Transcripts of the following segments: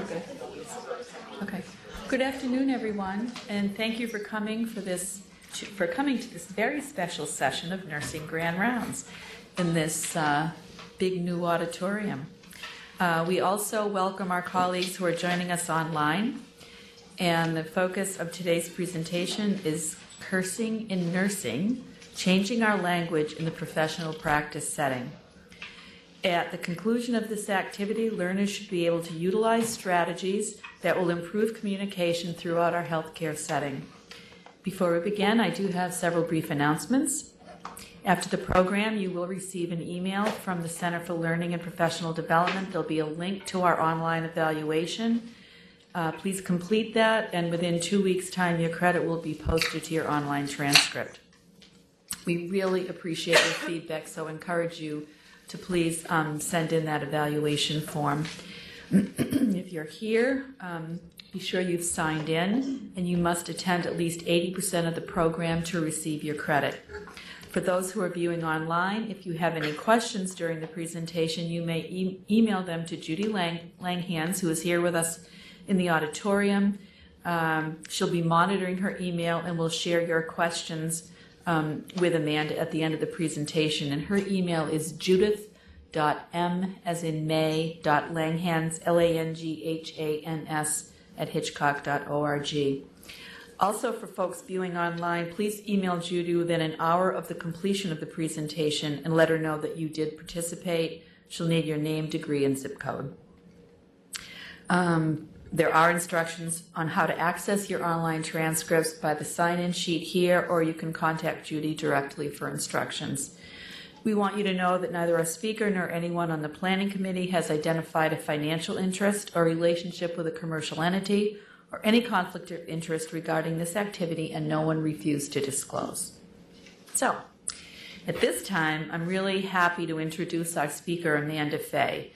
Okay. Okay. Good afternoon, everyone, and thank you for coming for this for coming to this very special session of Nursing Grand Rounds in this uh, big new auditorium. Uh, we also welcome our colleagues who are joining us online, and the focus of today's presentation is cursing in nursing, changing our language in the professional practice setting. At the conclusion of this activity, learners should be able to utilize strategies that will improve communication throughout our healthcare setting. Before we begin, I do have several brief announcements. After the program, you will receive an email from the Center for Learning and Professional Development. There'll be a link to our online evaluation. Uh, please complete that, and within two weeks' time, your credit will be posted to your online transcript. We really appreciate your feedback, so encourage you to please um, send in that evaluation form. if you're here, um, be sure you've signed in, and you must attend at least 80% of the program to receive your credit. For those who are viewing online, if you have any questions during the presentation, you may e- email them to Judy Lang- Langhans, who is here with us in the auditorium. Um, she'll be monitoring her email and will share your questions with Amanda at the end of the presentation. And her email is judith.m as in May dot Langhans, L A N G H A N S, at hitchcock.org. Also, for folks viewing online, please email Judy within an hour of the completion of the presentation and let her know that you did participate. She'll need your name, degree, and zip code. Um, there are instructions on how to access your online transcripts by the sign in sheet here, or you can contact Judy directly for instructions. We want you to know that neither our speaker nor anyone on the planning committee has identified a financial interest or relationship with a commercial entity or any conflict of interest regarding this activity, and no one refused to disclose. So, at this time, I'm really happy to introduce our speaker, Amanda Fay.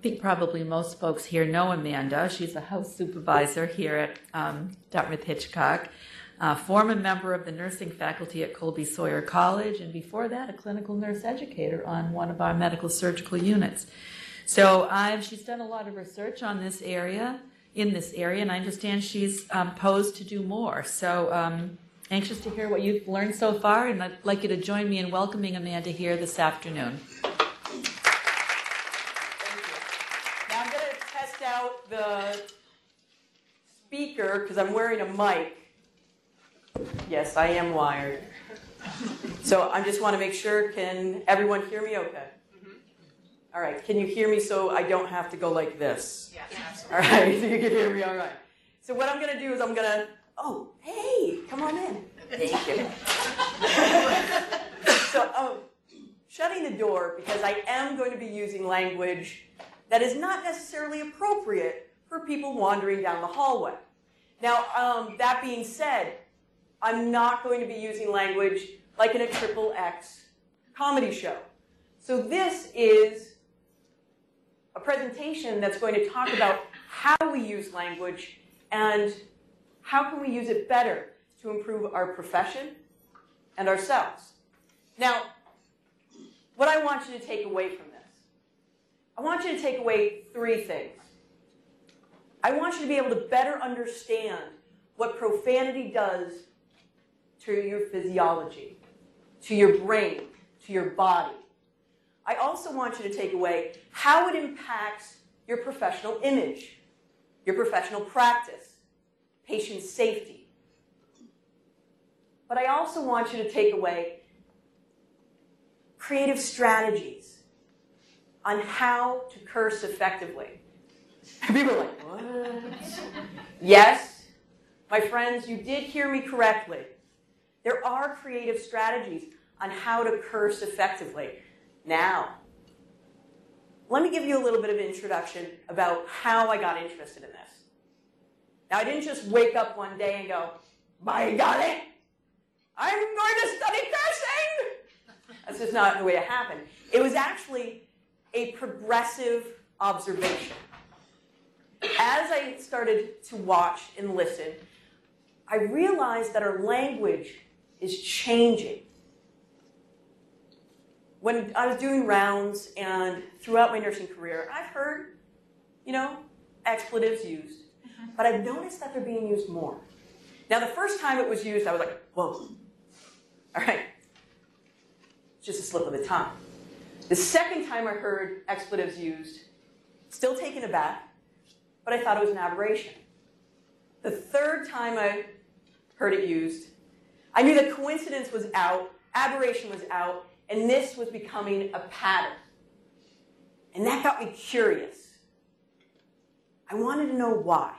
I think probably most folks here know Amanda. She's a house supervisor here at um, Dartmouth Hitchcock, former member of the nursing faculty at Colby Sawyer College, and before that, a clinical nurse educator on one of our medical surgical units. So I've, she's done a lot of research on this area, in this area, and I understand she's um, posed to do more. So um, anxious to hear what you've learned so far, and I'd like you to join me in welcoming Amanda here this afternoon. out the speaker because I'm wearing a mic. Yes, I am wired. So I just want to make sure can everyone hear me okay? Mm-hmm. All right, can you hear me so I don't have to go like this? Yes, absolutely. All right, so you can hear me all right. So what I'm going to do is I'm going to, oh, hey, come on in. Thank you. so, oh, shutting the door because I am going to be using language that is not necessarily appropriate for people wandering down the hallway. Now, um, that being said, I'm not going to be using language like in a triple X comedy show. So this is a presentation that's going to talk about how we use language and how can we use it better to improve our profession and ourselves. Now, what I want you to take away from I want you to take away three things. I want you to be able to better understand what profanity does to your physiology, to your brain, to your body. I also want you to take away how it impacts your professional image, your professional practice, patient safety. But I also want you to take away creative strategies on how to curse effectively. People are like, what? yes, my friends, you did hear me correctly. There are creative strategies on how to curse effectively. Now, let me give you a little bit of introduction about how I got interested in this. Now, I didn't just wake up one day and go, by golly, I'm going to study cursing. That's just not the way it happened. It was actually a progressive observation. As I started to watch and listen, I realized that our language is changing. When I was doing rounds and throughout my nursing career, I've heard, you know, expletives used, mm-hmm. but I've noticed that they're being used more. Now, the first time it was used, I was like, whoa. All right. It's just a slip of the tongue. The second time I heard expletives used, still taken aback, but I thought it was an aberration. The third time I heard it used, I knew that coincidence was out, aberration was out, and this was becoming a pattern. And that got me curious. I wanted to know why.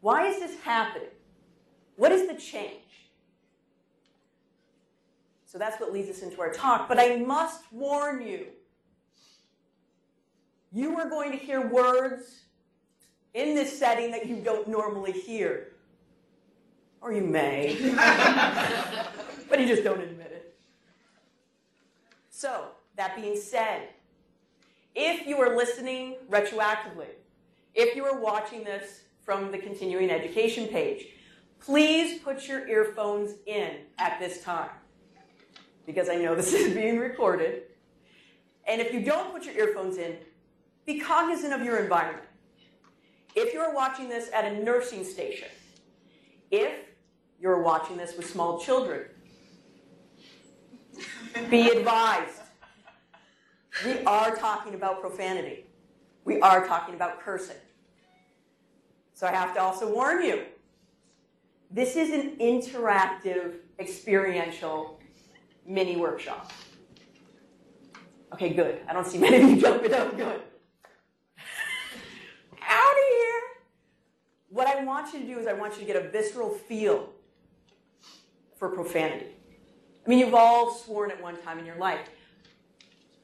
Why is this happening? What is the change? So that's what leads us into our talk. But I must warn you you are going to hear words in this setting that you don't normally hear. Or you may, but you just don't admit it. So, that being said, if you are listening retroactively, if you are watching this from the continuing education page, please put your earphones in at this time because I know this is being recorded. And if you don't put your earphones in, be cognizant of your environment. If you're watching this at a nursing station, if you're watching this with small children, be advised. We are talking about profanity. We are talking about cursing. So I have to also warn you this is an interactive, experiential mini workshop. Okay, good. I don't see many of you jumping up. Good. Out of here. What I want you to do is I want you to get a visceral feel for profanity. I mean, you've all sworn at one time in your life,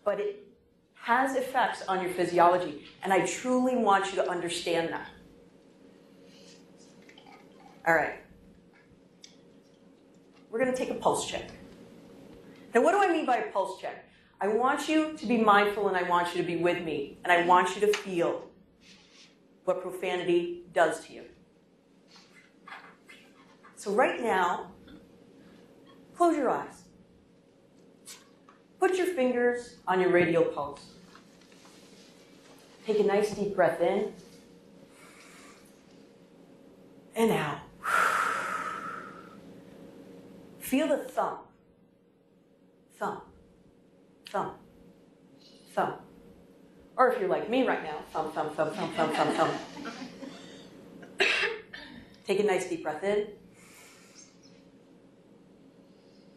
but it has effects on your physiology, and I truly want you to understand that. All right. We're going to take a pulse check. Now, what do I mean by a pulse check? I want you to be mindful and I want you to be with me, and I want you to feel what profanity does to you. So, right now, close your eyes. Put your fingers on your radial pulse. Take a nice deep breath in and out. Feel the thump, thump, thump, thump. Or if you're like me right now, thump, thump, thump, thump, thump, thump, thump. Take a nice deep breath in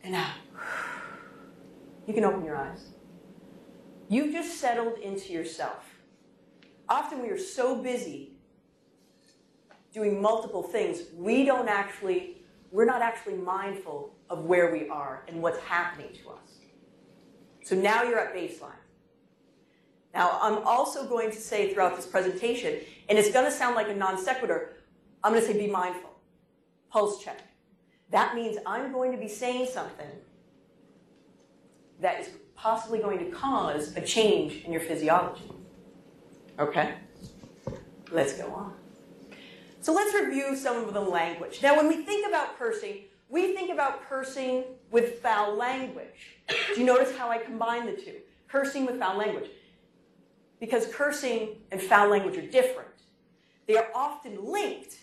and out. You can open your eyes. You've just settled into yourself. Often we are so busy doing multiple things, we don't actually, we're not actually mindful of where we are and what's happening to us. So now you're at baseline. Now, I'm also going to say throughout this presentation, and it's going to sound like a non sequitur, I'm going to say be mindful. Pulse check. That means I'm going to be saying something that is possibly going to cause a change in your physiology. Okay? Let's go on. So let's review some of the language. Now, when we think about cursing, we think about cursing with foul language. Do you notice how I combine the two? Cursing with foul language. Because cursing and foul language are different. They are often linked,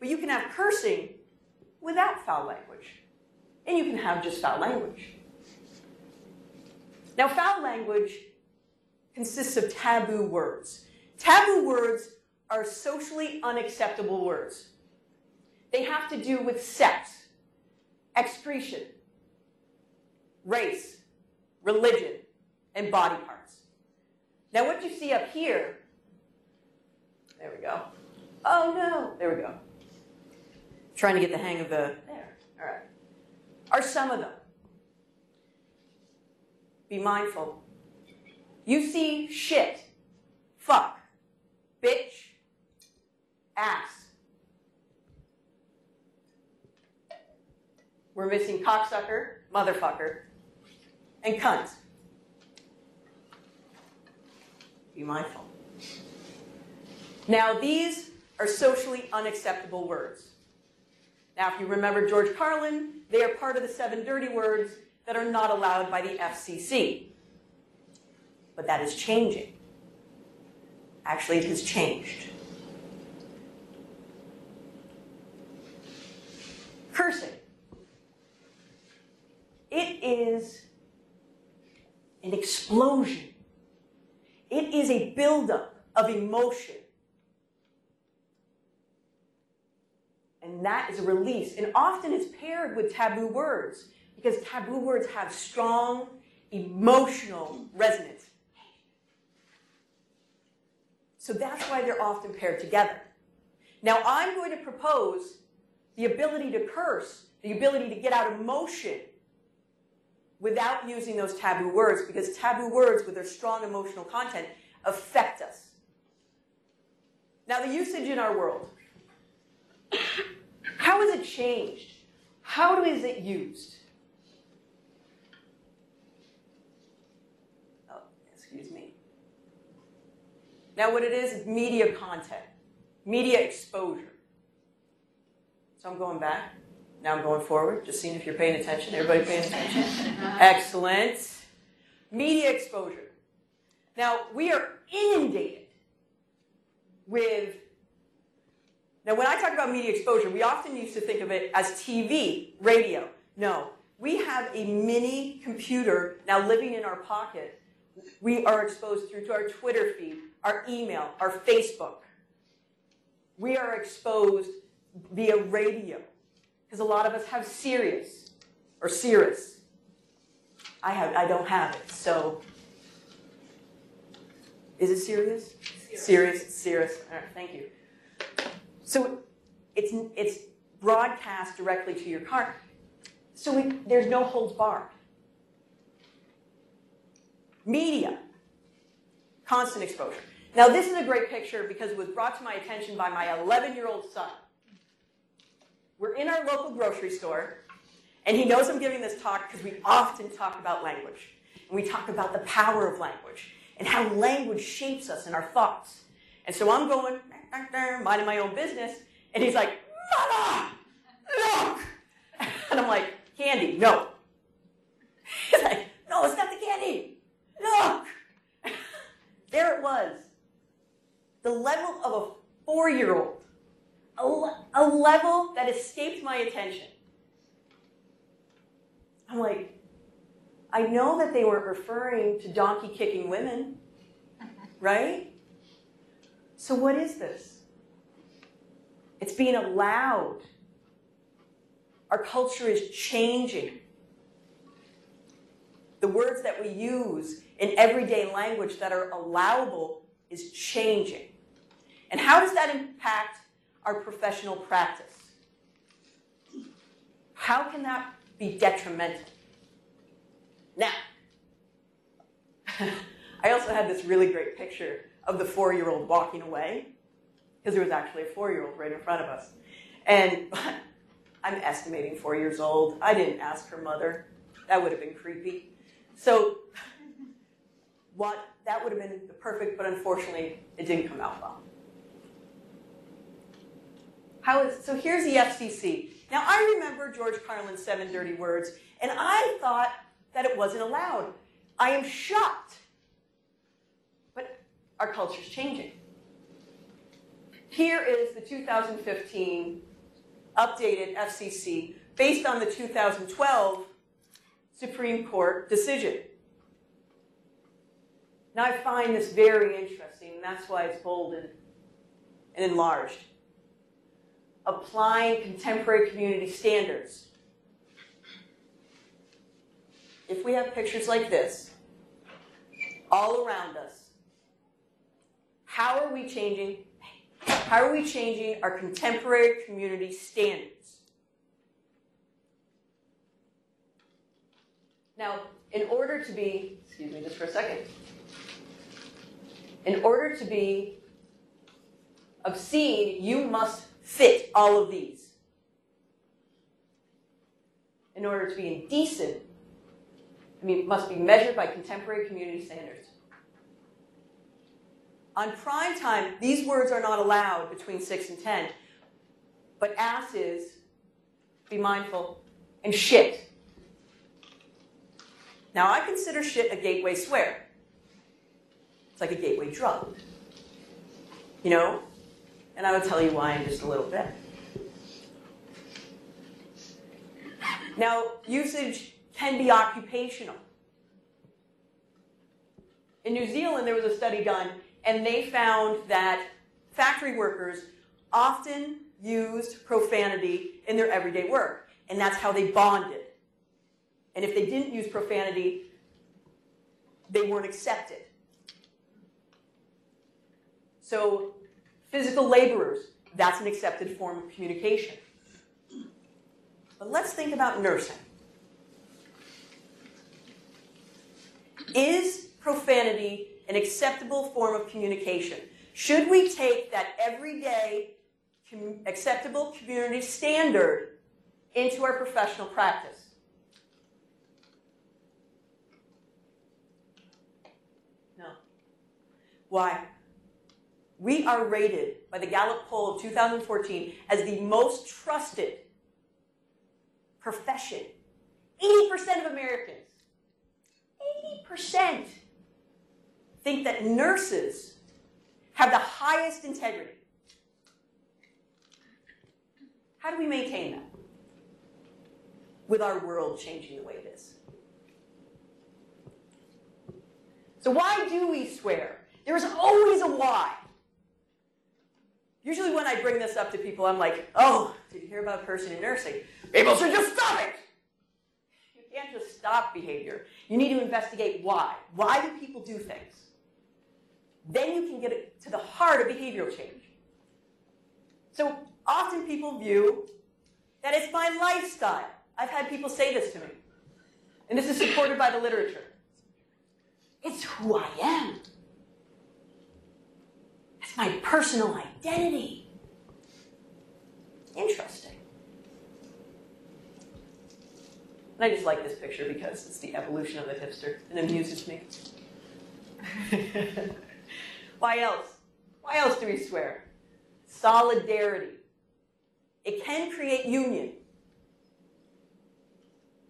but you can have cursing without foul language. And you can have just foul language. Now, foul language consists of taboo words. Taboo words are socially unacceptable words. They have to do with sex, excretion, race, religion, and body parts. Now, what you see up here, there we go. Oh no, there we go. Trying to get the hang of the, there, all right. Are some of them. Be mindful. You see shit, fuck, bitch, ass. We're missing cocksucker, motherfucker, and cunt. Be mindful. Now, these are socially unacceptable words. Now, if you remember George Carlin, they are part of the seven dirty words that are not allowed by the FCC. But that is changing. Actually, it has changed. Cursing is an explosion. It is a buildup of emotion. And that is a release. And often it's paired with taboo words because taboo words have strong emotional resonance. So that's why they're often paired together. Now, I'm going to propose the ability to curse, the ability to get out emotion without using those taboo words because taboo words with their strong emotional content affect us. Now, the usage in our world. How has it changed? How is it used? Oh, excuse me. Now, what it is is media content, media exposure. So I'm going back. Now I'm going forward, just seeing if you're paying attention. Everybody paying attention? Excellent. Media exposure. Now, we are inundated with. Now, when I talk about media exposure, we often used to think of it as TV, radio. No, we have a mini computer now living in our pocket. We are exposed through to our Twitter feed, our email, our Facebook. We are exposed via radio because a lot of us have serious or Cirrus. I have, I don't have it, so is it Sirius? Sirius, Sirius. All right, thank you. So it's it's broadcast directly to your car, so we, there's no holds barred. Media, constant exposure. Now this is a great picture because it was brought to my attention by my 11-year-old son. We're in our local grocery store, and he knows I'm giving this talk because we often talk about language. And we talk about the power of language and how language shapes us and our thoughts. And so I'm going, minding my own business, and he's like, Mama, look! And I'm like, candy, no. He's like, no, it's not the candy. Look! There it was. The level of a four year old a, a level that escaped my attention. I'm like, I know that they weren't referring to donkey kicking women, right? So, what is this? It's being allowed. Our culture is changing. The words that we use in everyday language that are allowable is changing. And how does that impact our professional practice. How can that be detrimental? Now, I also had this really great picture of the four year old walking away, because there was actually a four year old right in front of us. And I'm estimating four years old. I didn't ask her mother. That would have been creepy. So, what that would have been the perfect, but unfortunately, it didn't come out well. How is, so here's the FCC. Now, I remember George Carlin's Seven Dirty Words, and I thought that it wasn't allowed. I am shocked. But our culture's changing. Here is the 2015 updated FCC based on the 2012 Supreme Court decision. Now, I find this very interesting, and that's why it's bold and, and enlarged applying contemporary community standards. If we have pictures like this all around us, how are we changing? How are we changing our contemporary community standards? Now, in order to be, excuse me just for a second, in order to be obscene, you must fit all of these. In order to be indecent, I mean, must be measured by contemporary community standards. On prime time, these words are not allowed between 6 and 10, but ass is, be mindful, and shit. Now, I consider shit a gateway swear. It's like a gateway drug. You know, and I will tell you why in just a little bit. Now, usage can be occupational. In New Zealand, there was a study done, and they found that factory workers often used profanity in their everyday work, and that's how they bonded. And if they didn't use profanity, they weren't accepted. So, physical laborers, that's an accepted form of communication. But let's think about nursing. Is profanity an acceptable form of communication? Should we take that everyday com- acceptable community standard into our professional practice? No. Why? We are rated by the Gallup poll of 2014 as the most trusted profession. 80% of Americans, 80% think that nurses have the highest integrity. How do we maintain that? With our world changing the way it is. So, why do we swear? There's always a why. Usually, when I bring this up to people, I'm like, oh, did you hear about a person in nursing? People should just stop it! You can't just stop behavior. You need to investigate why. Why do people do things? Then you can get to the heart of behavioral change. So often people view that it's my lifestyle. I've had people say this to me. And this is supported by the literature. It's who I am. It's my personal identity. Interesting. And I just like this picture because it's the evolution of the hipster and amuses me. Why else? Why else do we swear? Solidarity. It can create union.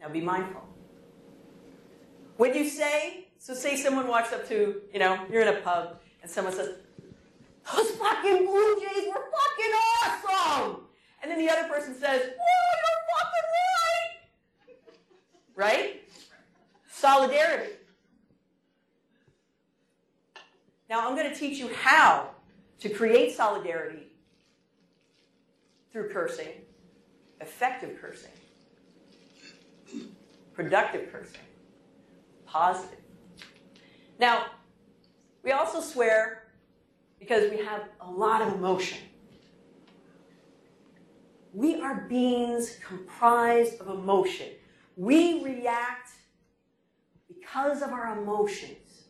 Now be mindful. When you say, so say someone walks up to, you know, you're in a pub and someone says, those fucking Blue Jays were fucking awesome! And then the other person says, whoa, you're fucking right! Right? Solidarity. Now, I'm going to teach you how to create solidarity through cursing, effective cursing, productive cursing, positive. Now, we also swear because we have a lot of emotion. We are beings comprised of emotion. We react because of our emotions.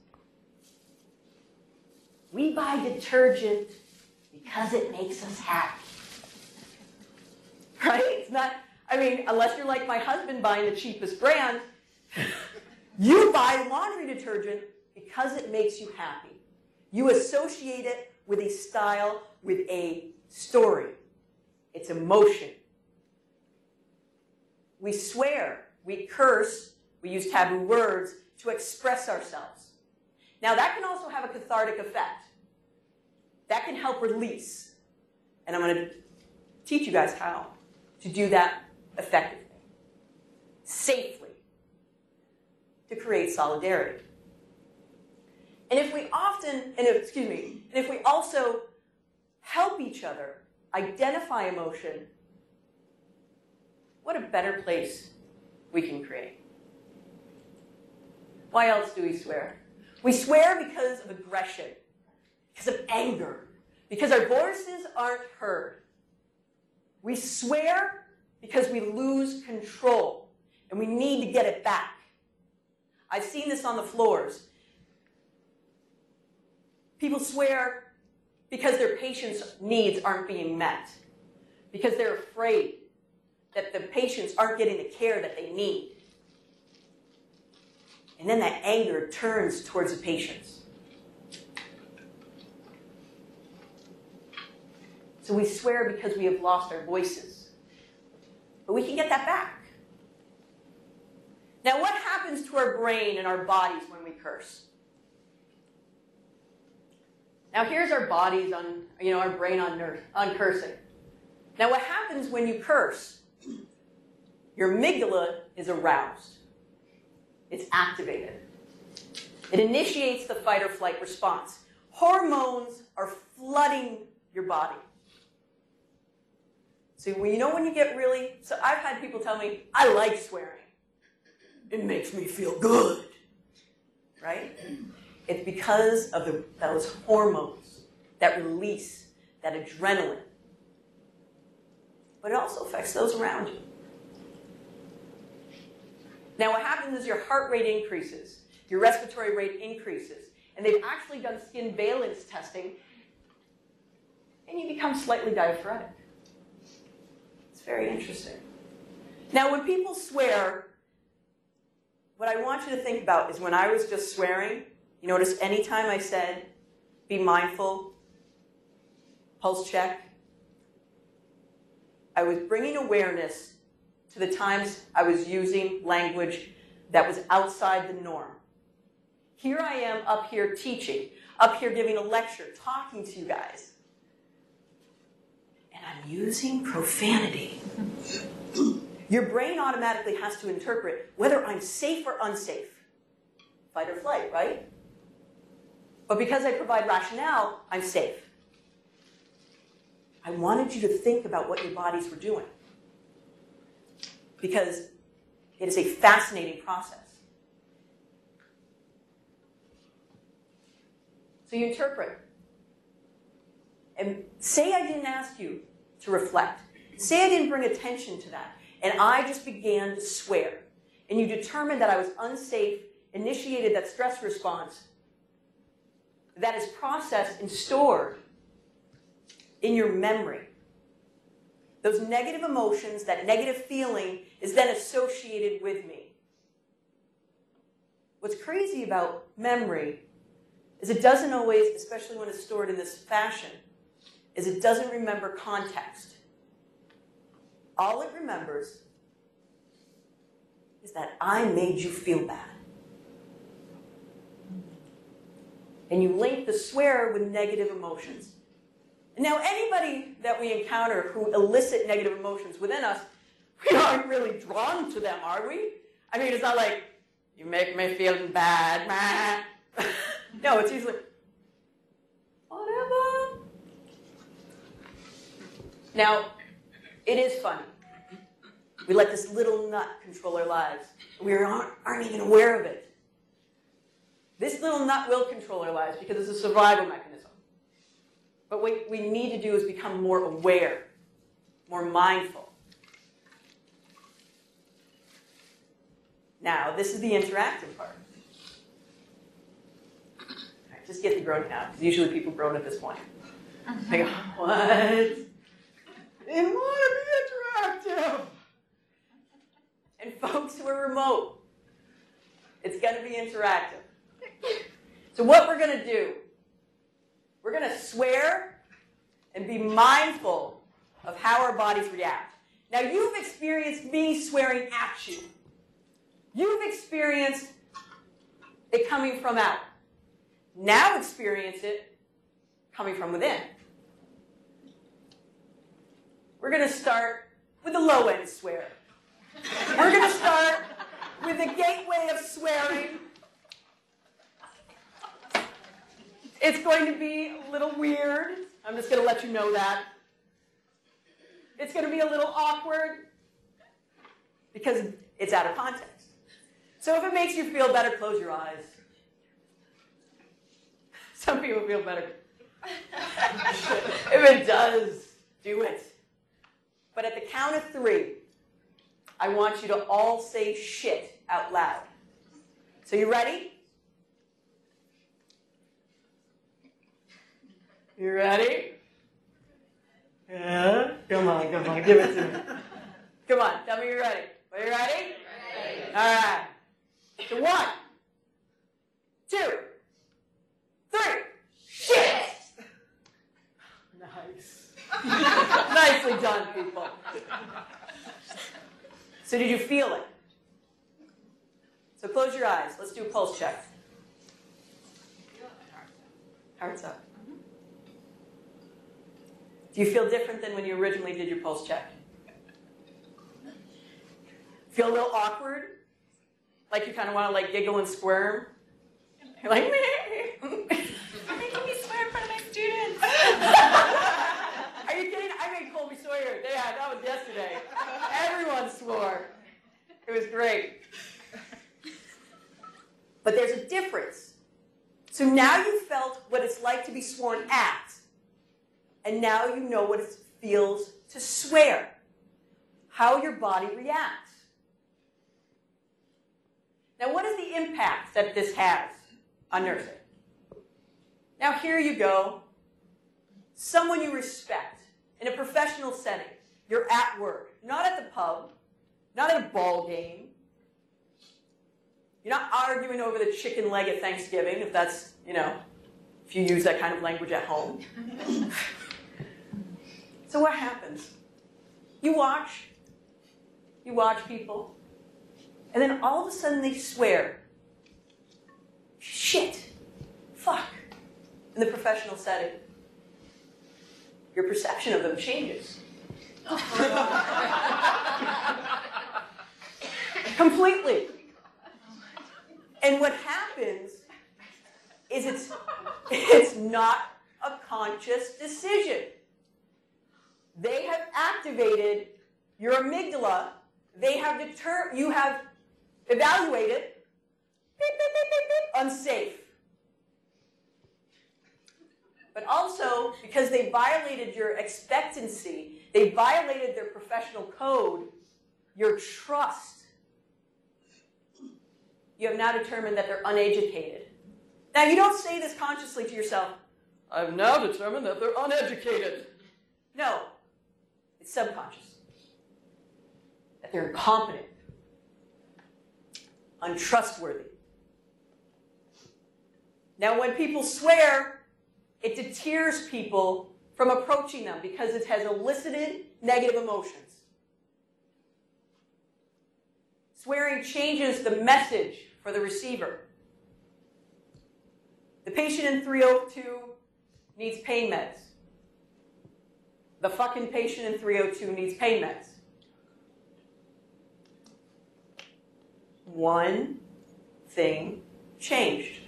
We buy detergent because it makes us happy. Right? It's not, I mean, unless you're like my husband buying the cheapest brand, you buy laundry detergent because it makes you happy. You associate it with a style, with a story. It's emotion. We swear, we curse, we use taboo words to express ourselves. Now, that can also have a cathartic effect. That can help release. And I'm going to teach you guys how to do that effectively, safely, to create solidarity. And if we often, and if, excuse me, and if we also help each other identify emotion, what a better place we can create. Why else do we swear? We swear because of aggression, because of anger, because our voices aren't heard. We swear because we lose control and we need to get it back. I've seen this on the floors. People swear because their patient's needs aren't being met, because they're afraid that the patients aren't getting the care that they need. And then that anger turns towards the patients. So we swear because we have lost our voices. But we can get that back. Now, what happens to our brain and our bodies when we curse? Now, here's our bodies on, you know, our brain on, on cursing. Now, what happens when you curse? Your amygdala is aroused. it's activated. It initiates the fight or flight response. Hormones are flooding your body. So when you know when you get really so I've had people tell me, I like swearing. It makes me feel good. Right? It's because of the, those hormones that release that adrenaline. But it also affects those around you. Now, what happens is your heart rate increases, your respiratory rate increases, and they've actually done skin valence testing, and you become slightly diaphoretic. It's very interesting. Now, when people swear, what I want you to think about is when I was just swearing, you notice anytime I said, be mindful, pulse check, I was bringing awareness to the times I was using language that was outside the norm. Here I am up here teaching, up here giving a lecture, talking to you guys. And I'm using profanity. Your brain automatically has to interpret whether I'm safe or unsafe. Fight or flight, right? But because I provide rationale, I'm safe. I wanted you to think about what your bodies were doing because it is a fascinating process. So you interpret. And say I didn't ask you to reflect. Say I didn't bring attention to that. And I just began to swear. And you determined that I was unsafe, initiated that stress response that is processed and stored in your memory. Those negative emotions, that negative feeling is then associated with me. What's crazy about memory is it doesn't always, especially when it's stored in this fashion, is it doesn't remember context. All it remembers is that I made you feel bad. And you link the swear with negative emotions. Now, anybody that we encounter who elicit negative emotions within us, we aren't really drawn to them, are we? I mean, it's not like, you make me feel bad, no, it's usually, whatever. Now, it is funny. We let this little nut control our lives. We aren't, aren't even aware of it. This little nut will control our lives because it's a survival mechanism. But what we need to do is become more aware, more mindful. Now, this is the interactive part. Right, just get the groaning out, because usually people groan at this point. Mm-hmm. I go, what? It want to be interactive. And folks who are remote, it's going to be interactive. So what we're going to do we're going to swear and be mindful of how our bodies react. Now, you've experienced me swearing at you. You've experienced it coming from out. Now experience it coming from within. We're going to start with the low end swear. We're going to start with the gateway of swearing It's going to be a little weird. I'm just going to let you know that. It's going to be a little awkward because it's out of context. So if it makes you feel better, close your eyes. Some people feel better. if it does, do it. But at the count of three, I want you to all say shit out loud. So you ready? You ready? Yeah? Come on, come on, give it to me. Come on, tell me you're ready. Are you ready? Ready. All right. So one, two, three. Shit! Nice. Nicely done, people. So did you feel it? So close your eyes. Let's do a pulse check. Heart's up. Do you feel different than when you originally did your pulse check? Feel a little awkward? Like you kind of want to like giggle and squirm. You're like, me? You're making me swear in front of my students. Are you kidding? I made Colby Sawyer. Yeah, that was yesterday. Everyone swore. It was great. But there's a difference. So now you felt what it's like to be sworn at, and now you know what it feels to swear, how your body reacts. Now, what is the impact that this has on nursing? Now, here you go. Someone you respect in a professional setting. You're at work, not at the pub, not at a ball game. You're not arguing over the chicken leg at Thanksgiving, if that's, you know, if you use that kind of language at home. so what happens? You watch. You watch people. And then all of a sudden they swear. Shit. Fuck. In the professional setting. Your perception of them changes. Completely. And what happens is it's, it's not a conscious decision. They have activated your amygdala. They have deter you have evaluated beep, beep, beep, unsafe. But also because they violated your expectancy, they violated their professional code, your trust you have now determined that they're uneducated. Now, you don't say this consciously to yourself, I've now determined that they're uneducated. No, it's subconscious. That they're incompetent, untrustworthy. Now, when people swear, it deters people from approaching them because it has elicited negative emotions. Swearing changes the message for the receiver. The patient in 302 needs pain meds. The fucking patient in 302 needs pain meds. One thing changed.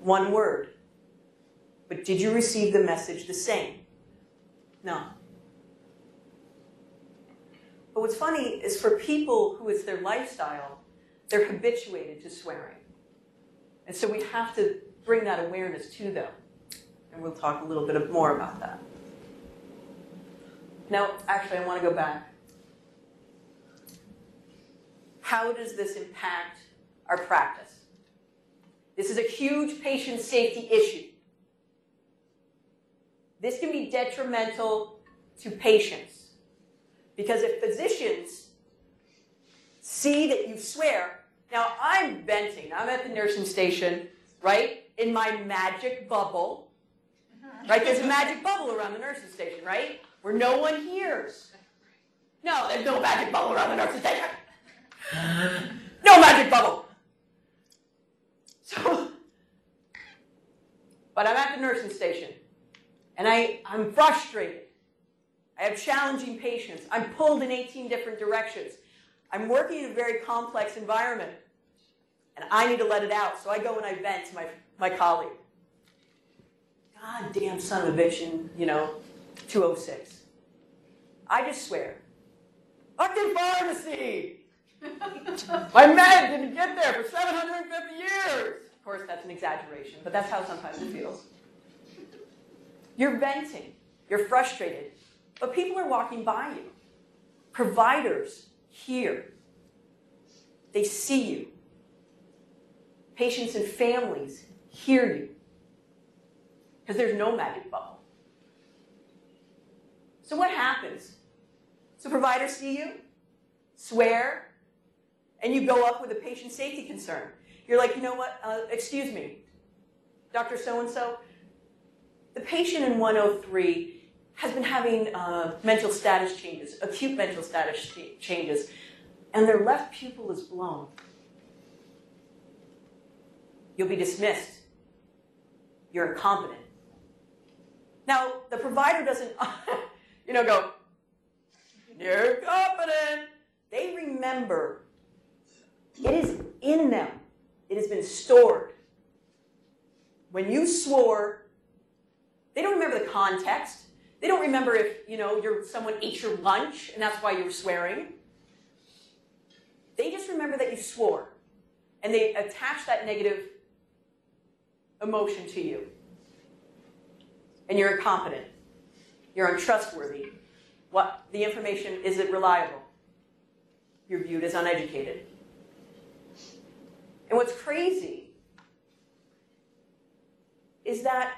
One word. But did you receive the message the same? No. But what's funny is for people who it's their lifestyle, they're habituated to swearing. And so we have to bring that awareness to them. And we'll talk a little bit more about that. Now, actually, I want to go back. How does this impact our practice? This is a huge patient safety issue. This can be detrimental to patients because if physicians see that you swear, now I'm venting, I'm at the nursing station, right? In my magic bubble, right? There's a magic bubble around the nursing station, right? Where no one hears. No, there's no magic bubble around the nursing station. No magic bubble. So, but I'm at the nursing station, and I, I'm frustrated. I have challenging patients. I'm pulled in 18 different directions. I'm working in a very complex environment, and I need to let it out. So I go and I vent to my, my colleague. God damn son of a bitch in, you know, 206. I just swear. Fucking pharmacy! my med didn't get there for 750 years! Of course, that's an exaggeration, but that's how sometimes it feels. You're venting. You're frustrated. But people are walking by you. Providers hear. They see you. Patients and families hear you. Because there's no magic bubble. So what happens? So providers see you, swear, and you go up with a patient safety concern. You're like, you know what? Uh, excuse me, Dr. So and so. The patient in 103 has been having uh, mental status changes, acute mental status changes, and their left pupil is blown. You'll be dismissed. You're incompetent. Now, the provider doesn't, you know, go, you're incompetent. They remember It is in them. It has been stored. When you swore, they don't remember the context. They don't remember if, you know, you're, someone ate your lunch and that's why you were swearing. They just remember that you swore. And they attach that negative emotion to you. And you're incompetent. You're untrustworthy. What the information isn't reliable. You're viewed as uneducated. And what's crazy is that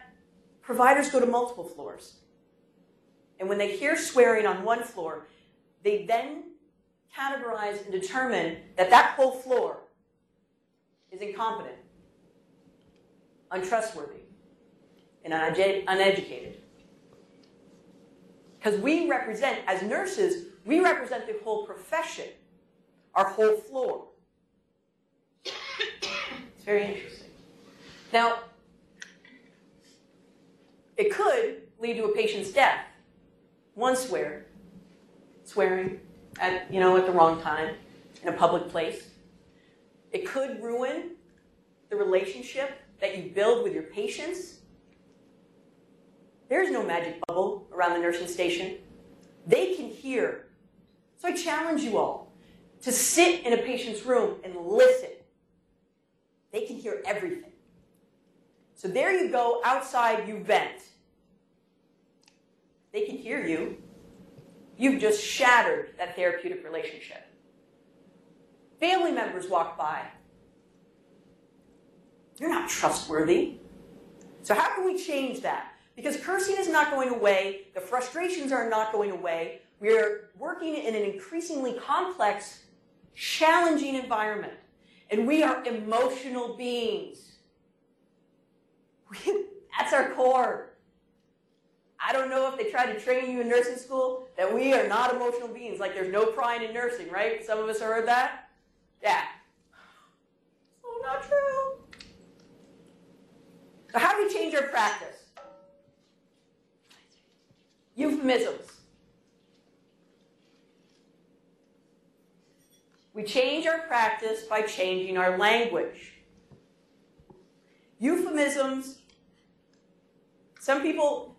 providers go to multiple floors. And when they hear swearing on one floor, they then categorize and determine that that whole floor is incompetent, untrustworthy, and uneducated. Because we represent, as nurses, we represent the whole profession, our whole floor. It's very interesting. Now, it could lead to a patient's death. One swear, swearing at you know at the wrong time in a public place. It could ruin the relationship that you build with your patients. There's no magic bubble around the nursing station. They can hear. So I challenge you all to sit in a patient's room and listen. They can hear everything. So there you go, outside you vent. They can hear you. You've just shattered that therapeutic relationship. Family members walk by. You're not trustworthy. So, how can we change that? Because cursing is not going away, the frustrations are not going away. We're working in an increasingly complex, challenging environment. And we are emotional beings. That's our core. I don't know if they try to train you in nursing school that we are not emotional beings. Like there's no crying in nursing, right? Some of us heard that. Yeah. Oh, not true. So how do we change our practice? Euphemisms. We change our practice by changing our language. Euphemisms, some people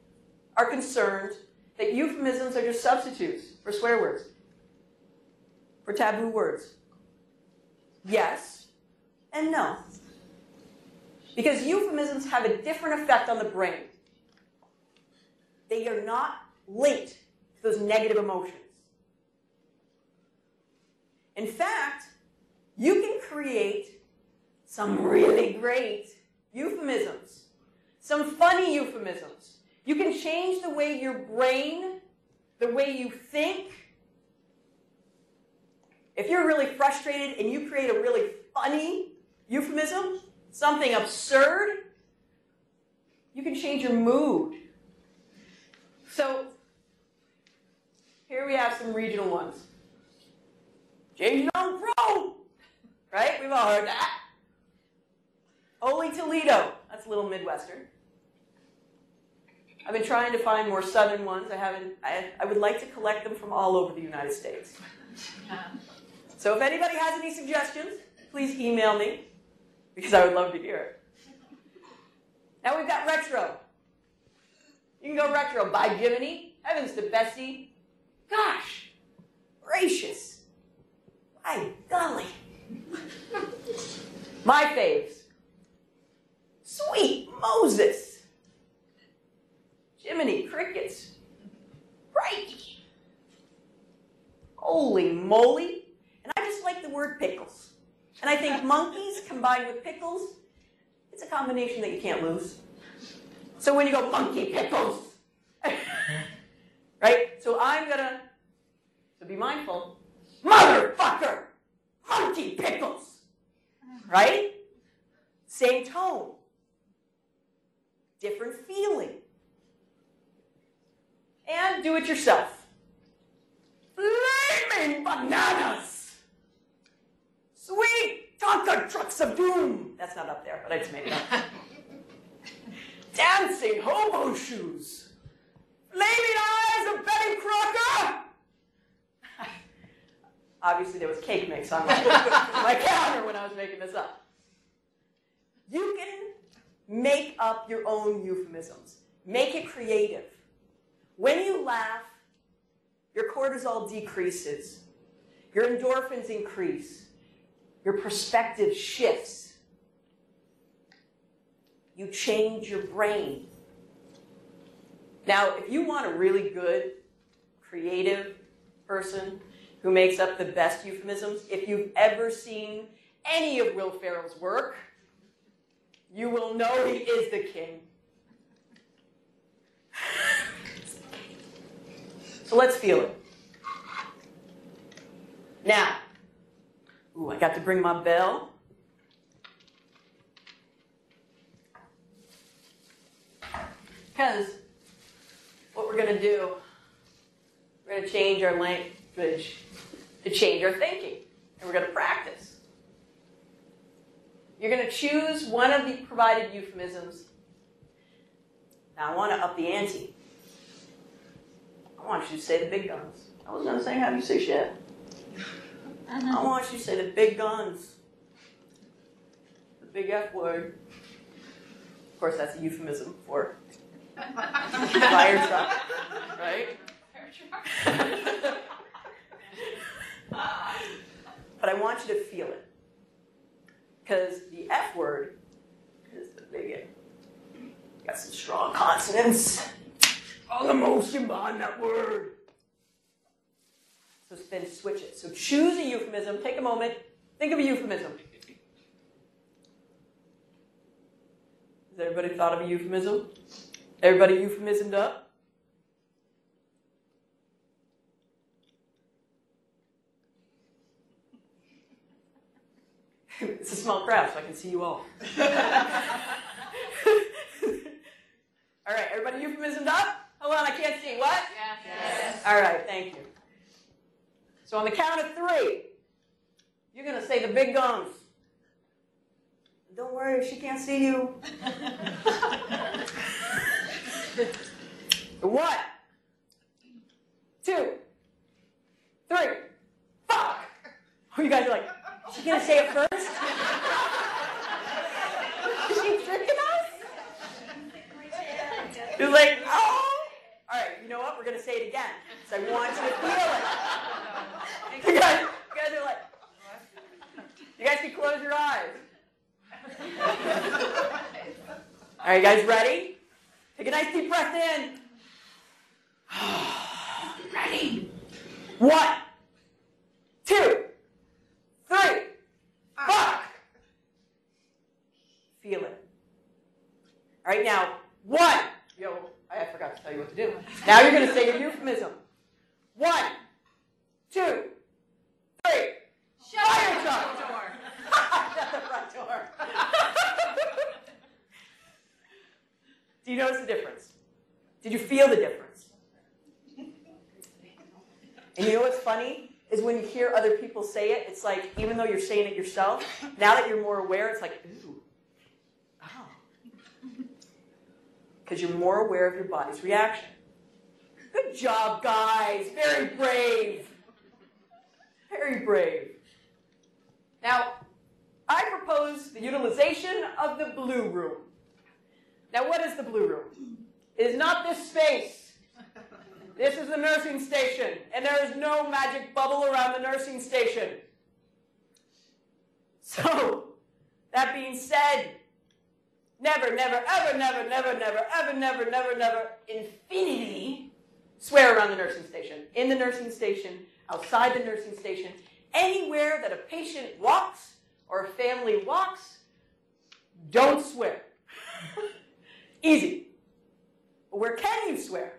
are concerned that euphemisms are just substitutes for swear words, for taboo words. Yes and no. Because euphemisms have a different effect on the brain. They are not linked to those negative emotions. In fact, you can create some really great euphemisms, some funny euphemisms you can change the way your brain, the way you think. If you're really frustrated and you create a really funny euphemism, something absurd, you can change your mood. So, here we have some regional ones. James Young Pro! Right? We've all heard that. Ole Toledo. That's a little Midwestern. I've been trying to find more southern ones. I haven't. I, I would like to collect them from all over the United States. So if anybody has any suggestions, please email me because I would love to hear it. Now we've got retro. You can go retro. By Jiminy, heavens to Bessie. Gosh, gracious. My golly. My faves. Sweet Moses. Jiminy crickets. Right. Holy moly. And I just like the word pickles. And I think monkeys combined with pickles, it's a combination that you can't lose. So when you go monkey pickles, right? So I'm gonna, so be mindful, motherfucker, monkey pickles, right? Same tone, different feeling and do it yourself. Flaming bananas! Sweet Tonka trucks of doom! That's not up there, but I just made it up. Dancing hobo shoes! Flaming eyes of Betty Crocker! Obviously, there was cake mix on my, my counter when I was making this up. You can make up your own euphemisms, make it creative. When you laugh, your cortisol decreases, your endorphins increase, your perspective shifts. You change your brain. Now, if you want a really good, creative person who makes up the best euphemisms, if you've ever seen any of Will Ferrell's work, you will know he is the king. So let's feel it. Now, ooh, I got to bring my bell. Because we're going to do, we're going to change our language to change our thinking. And we're going to practice. You're going to choose one of the provided euphemisms. Now, I want to up the ante. I want you to say the big guns. I was going to say, have you say shit. I uh-huh. want you to say the big guns. The big F word. Of course, that's a euphemism for fire truck, right? but I want you to feel it. Because the F word is the big Got some strong consonants. All emotion behind that word. So then switch it. So choose a euphemism. Take a moment. Think of a euphemism. Has everybody thought of a euphemism? Everybody euphemismed up? it's a small crowd, so I can see you all. all right, everybody euphemismed up? Hold on, I can't see. What? Yes. yes. All right, thank you. So on the count of three, you're going to say the big guns. Don't worry, she can't see you. One, two, three, fuck. Oh, you guys are like, she gonna say it first? Is she tricking us? You're like, oh. All right, you know what? We're gonna say it again. So I want you to feel it. You guys, you guys are like, you guys can close your eyes. All right, you guys ready? Take a nice deep breath in. ready? One, two, three, ah. fuck. Feel it. All right, now, one. Yo, I forgot to tell you what to do. Now you're going to say your euphemism. One, two, three. Shut Fire the truck. door. Shut the front door. Do you notice the difference? Did you feel the difference? And you know what's funny? Is when you hear other people say it, it's like, even though you're saying it yourself, now that you're more aware, it's like, ooh, ah. oh. Because you're more aware of your body's reaction. Good job, guys. Very brave. Very brave. Now, I propose the utilization of the blue room. Now, what is the blue room? It is not this space. This is the nursing station, and there is no magic bubble around the nursing station. So, that being said, never, never, ever, never, never, never, ever, never, never, never, infinity swear around the nursing station, in the nursing station, outside the nursing station, anywhere that a patient walks or a family walks, don't swear. Easy. But where can you swear?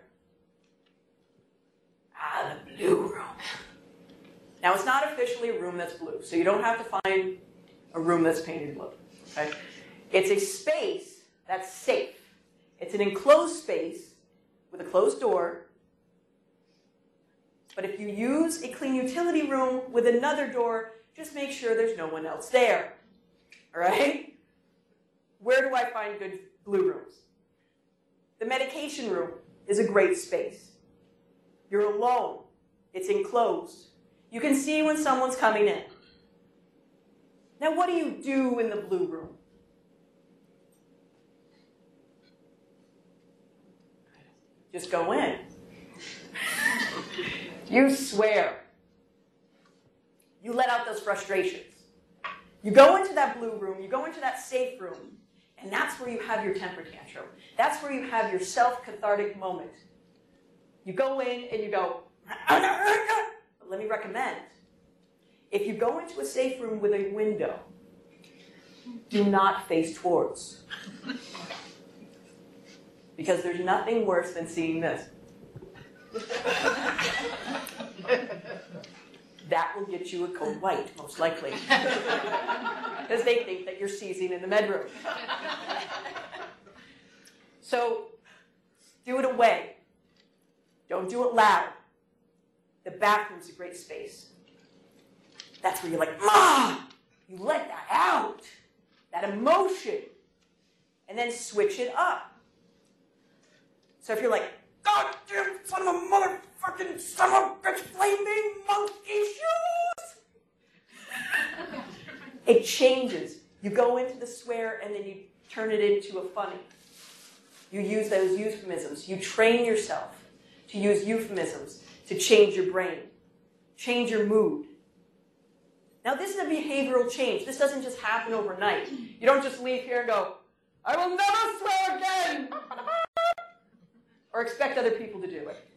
Ah, the blue room. Now, it's not officially a room that's blue, so you don't have to find a room that's painted blue. Okay? It's a space that's safe. It's an enclosed space with a closed door. But if you use a clean utility room with another door, just make sure there's no one else there. All right? Where do I find good blue rooms? The medication room is a great space. You're alone. It's enclosed. You can see when someone's coming in. Now, what do you do in the blue room? Just go in. you swear. You let out those frustrations. You go into that blue room, you go into that safe room, and that's where you have your temper tantrum. That's where you have your self cathartic moment. You go in and you go, let me recommend if you go into a safe room with a window, do not face towards. Because there's nothing worse than seeing this. That will get you a code white, most likely. Because they think that you're seizing in the bedroom. So do it away. Don't do it loud. The bathroom's a great space. That's where you're like, Ma! You let that out. That emotion. And then switch it up. So if you're like, goddamn son of a motherfucking son of a bitch, flaming monkey shoes! it changes. You go into the swear and then you turn it into a funny. You use those euphemisms. You train yourself to use euphemisms to change your brain, change your mood. Now, this is a behavioral change. This doesn't just happen overnight. You don't just leave here and go, I will never swear again, or expect other people to do it.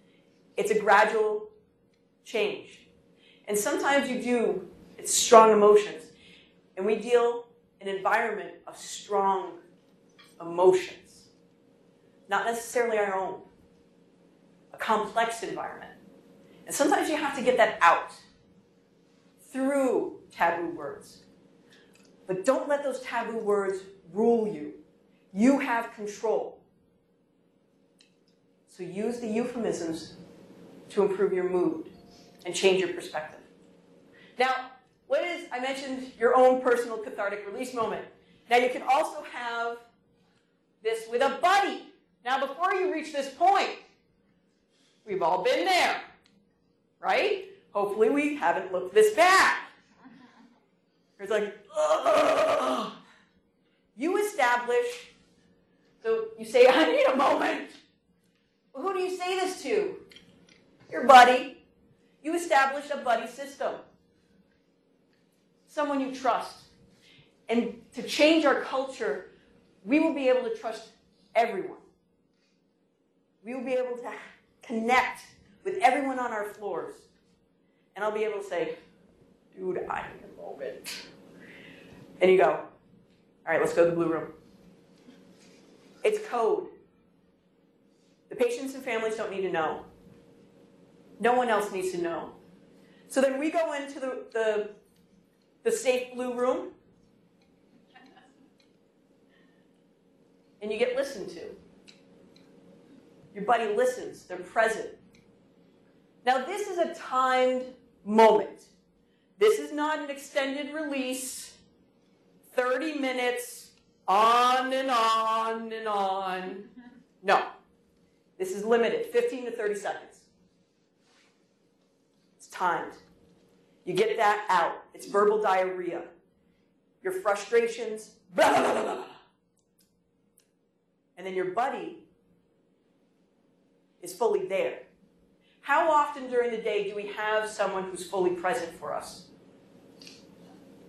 It's a gradual change. And sometimes you do, it's strong emotions. And we deal an environment of strong emotions, not necessarily our own, a complex environment. And sometimes you have to get that out through taboo words. But don't let those taboo words rule you. You have control. So use the euphemisms to improve your mood and change your perspective. Now, what is, I mentioned your own personal cathartic release moment. Now, you can also have this with a buddy. Now, before you reach this point, we've all been there, right? Hopefully, we haven't looked this bad. It's like, Ugh. you establish, so you say, I need a moment. Well, who do you say this to? Your buddy. You establish a buddy system. Someone you trust. And to change our culture, we will be able to trust everyone. We will be able to connect with everyone on our floors. And I'll be able to say, dude, I need a moment. And you go, all right, let's go to the blue room. It's code. The patients and families don't need to know. No one else needs to know. So then we go into the, the, the safe blue room, and you get listened to. Your buddy listens, they're present. Now, this is a timed moment. This is not an extended release, 30 minutes, on and on and on. No. This is limited, 15 to 30 seconds. It's timed. You get that out. It's verbal diarrhea. Your frustrations, blah, blah, blah, blah. And then your buddy is fully there. How often during the day do we have someone who's fully present for us?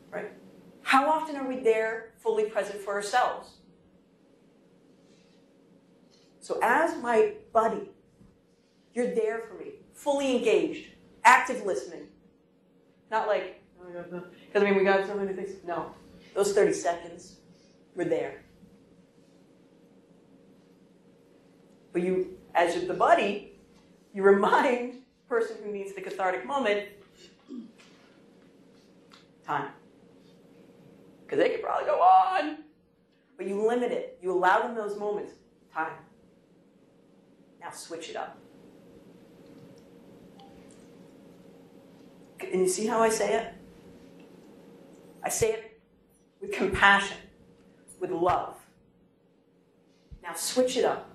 Right? How often are we there fully present for ourselves? So, as my buddy, you're there for me, fully engaged, active listening. Not like, oh because I mean, we got so many things. No, those 30 seconds, we're there. But you, as the buddy, you remind the person who needs the cathartic moment time. Because they could probably go on. But you limit it. You allow them those moments. Time. Now switch it up. And you see how I say it? I say it with compassion, with love. Now switch it up.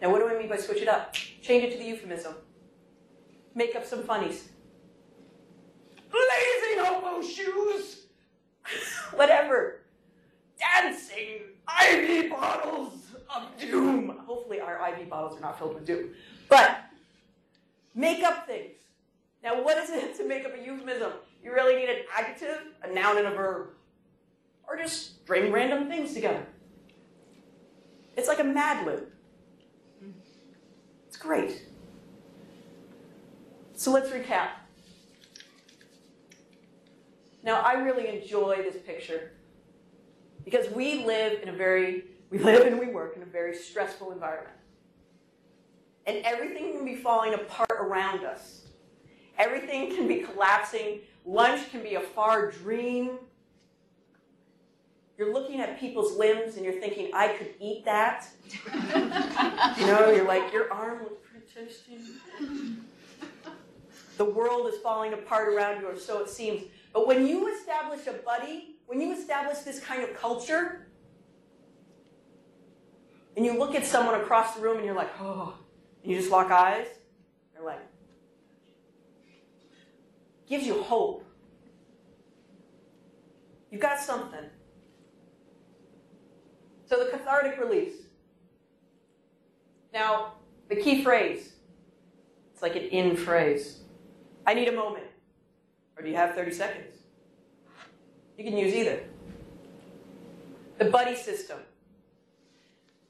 Now, what do I mean by switch it up? Change it to the euphemism. make up some funnies. Blazing hobo shoes! Whatever. Dancing IV bottles of doom. Hopefully, our IV bottles are not filled with doom. But make up things. Now, what is it to make up a euphemism? You really need an adjective, a noun, and a verb. Or just string random things together. It's like a mad lib. It's great. So let's recap. Now, I really enjoy this picture because we live in a very, we live and we work in a very stressful environment. And everything can be falling apart around us. Everything can be collapsing. Lunch can be a far dream. You're looking at people's limbs and you're thinking, I could eat that. you know, you're like, your arm looks pretty tasty. The world is falling apart around you, or so it seems. But when you establish a buddy, when you establish this kind of culture, and you look at someone across the room and you're like, oh, and you just lock eyes, they're like, gives you hope. You've got something. So the cathartic release. Now, the key phrase. It's like an in phrase. I need a moment. Or do you have 30 seconds? You can use either. The buddy system.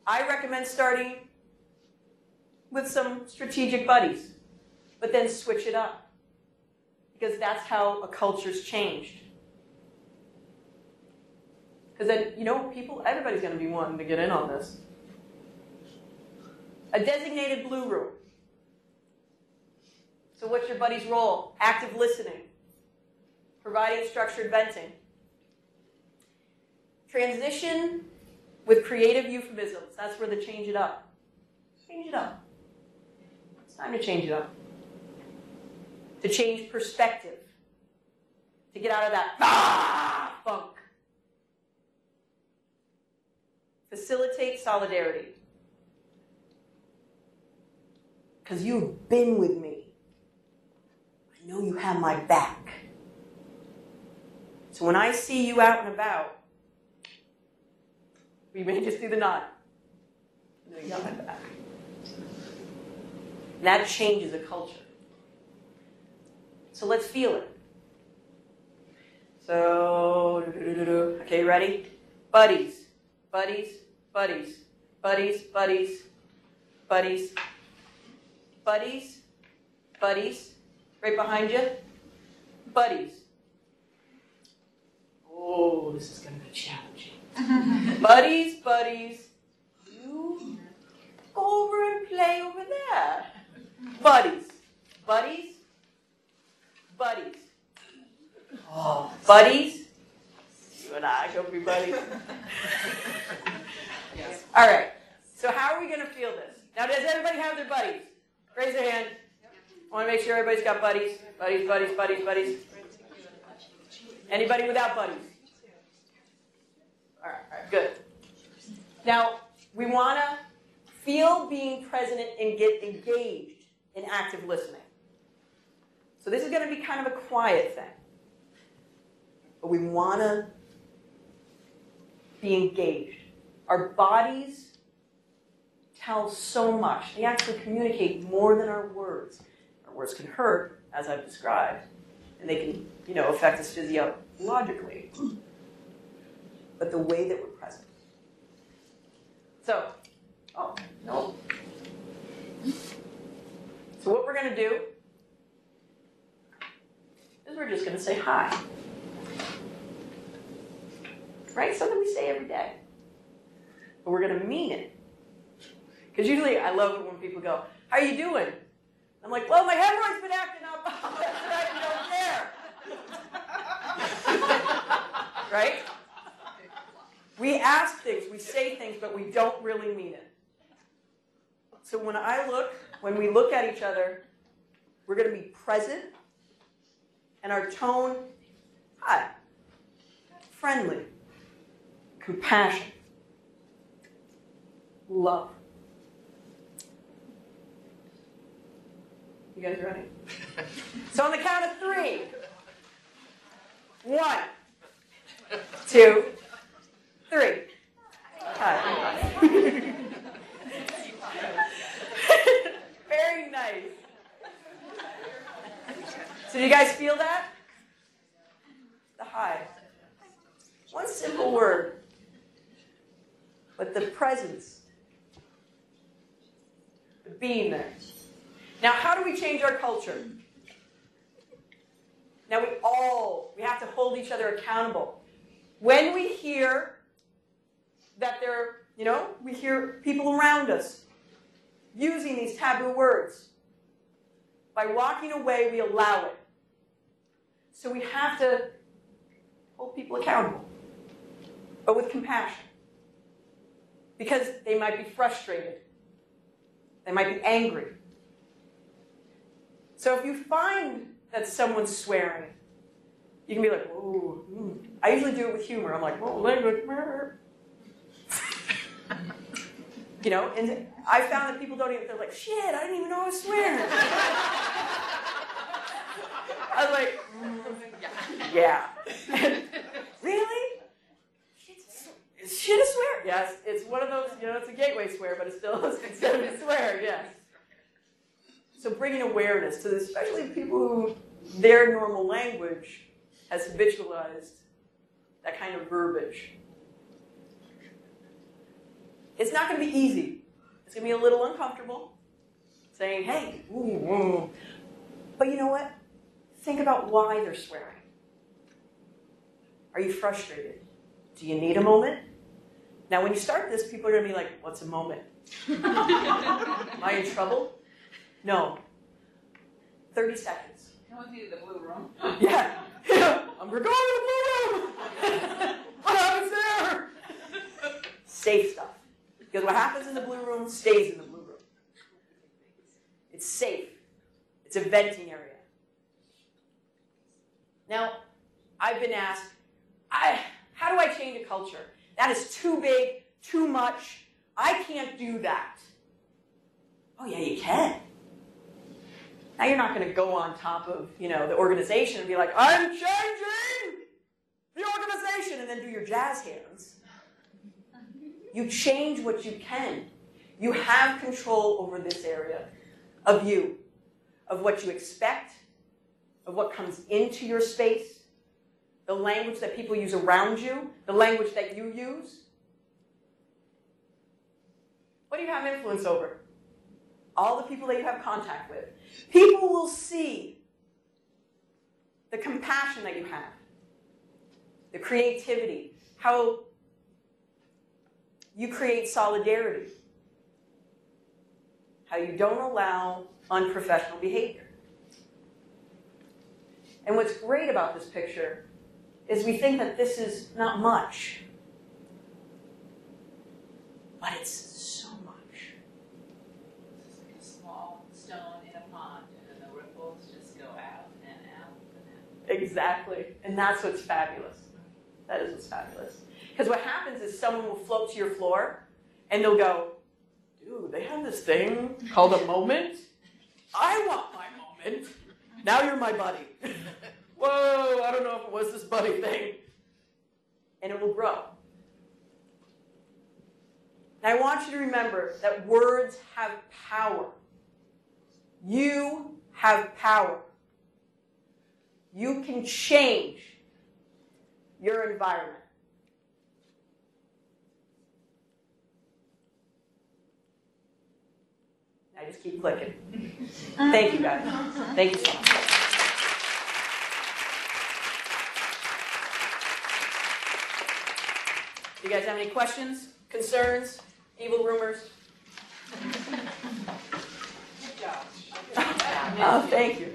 I recommend starting with some strategic buddies, but then switch it up. Because that's how a culture's changed. Because then, you know, people, everybody's going to be wanting to get in on this. A designated blue room. So, what's your buddy's role? Active listening, providing structured venting. Transition with creative euphemisms. That's where the change it up. Change it up. It's time to change it up. To change perspective. To get out of that ah, funk. Facilitate solidarity. Because you've been with me. I know you have my back. So when I see you out and about, we may just do the nod. Know you got my back. That changes a culture. So let's feel it. So, okay, ready? Buddies, buddies, buddies, buddies, buddies, buddies, buddies, buddies, right behind you, buddies. Oh, this is going to be challenging. buddies, buddies, you go over and play over there. Buddies, buddies, buddies. Oh, buddies. You and I go be buddies. yes. All right. So how are we going to feel this? Now, does everybody have their buddies? Raise your hand. I want to make sure everybody's got buddies. Buddies, buddies, buddies, buddies. Anybody without buddies? All right, all right, good. Now, we want to feel being present and get engaged in active listening. So this is going to be kind of a quiet thing. But we want to be engaged. Our bodies tell so much. They actually communicate more than our words. Our words can hurt, as I've described, and they can, you know, affect us physiologically. But the way that we're present. So, oh, no. So what we're going to do we're just going to say hi. Right? Something we say every day. But we're going to mean it. Because usually I love it when people go, How are you doing? I'm like, Well, my hemorrhoid's been acting up. I don't care. right? We ask things, we say things, but we don't really mean it. So when I look, when we look at each other, we're going to be present, and our tone, hi, friendly, compassion, love. You guys ready? So on the count of three. One, two, three. Hi. Very nice. So do you guys feel that? The high. One simple word. But the presence. The being there. Now, how do we change our culture? Now, we all, we have to hold each other accountable. When we hear that there, you know, we hear people around us using these taboo words, by walking away, we allow it. So we have to hold people accountable, but with compassion. Because they might be frustrated, they might be angry. So if you find that someone's swearing, you can be like, ooh. Mm. I usually do it with humor. I'm like, oh, language. you know, and I found that people don't even, they're like, shit, I didn't even know I was swearing. I was like, yeah. really? Is shit a swear? Yes, it's one of those, you know, it's a gateway swear, but it still is considered a swear, yes. So bringing awareness to this, especially people who their normal language has habitualized that kind of verbiage. It's not going to be easy. It's going to be a little uncomfortable saying, hey, ooh, ooh. But you know what? Think about why they're swearing. Are you frustrated? Do you need a moment? Now, when you start this, people are going to be like, what's a moment? Am I in trouble? No. 30 seconds. Can we do the blue room? Yeah. I'm going to the blue room. what happens there? Safe stuff. Because what happens in the blue room stays in the blue room. It's safe. It's a venting area. Now, I've been asked, I, how do I change a culture? That is too big, too much. I can't do that. Oh, yeah, you can. Now you're not going to go on top of, you know, the organization and be like, I'm changing the organization and then do your jazz hands. You change what you can. You have control over this area of you, of what you expect, of what comes into your space, the language that people use around you, the language that you use. What do you have influence over? All the people that you have contact with. People will see the compassion that you have, the creativity, how you create solidarity, how you don't allow unprofessional behavior. And what's great about this picture is we think that this is not much, but it's so much. It's like a small stone in a pond, and then the ripples just go out and out and out. Exactly. And that's what's fabulous. That is what's fabulous. Because what happens is someone will float to your floor and they'll go, dude, they have this thing called a moment. I want my moment. Now you're my buddy. Whoa, I don't know if it was this buddy thing. And it will grow. And I want you to remember that words have power. You have power. You can change your environment. I just keep clicking. Thank you, guys. Thank you so much. You guys have any questions, concerns, evil rumors? Good job. Oh, thank you.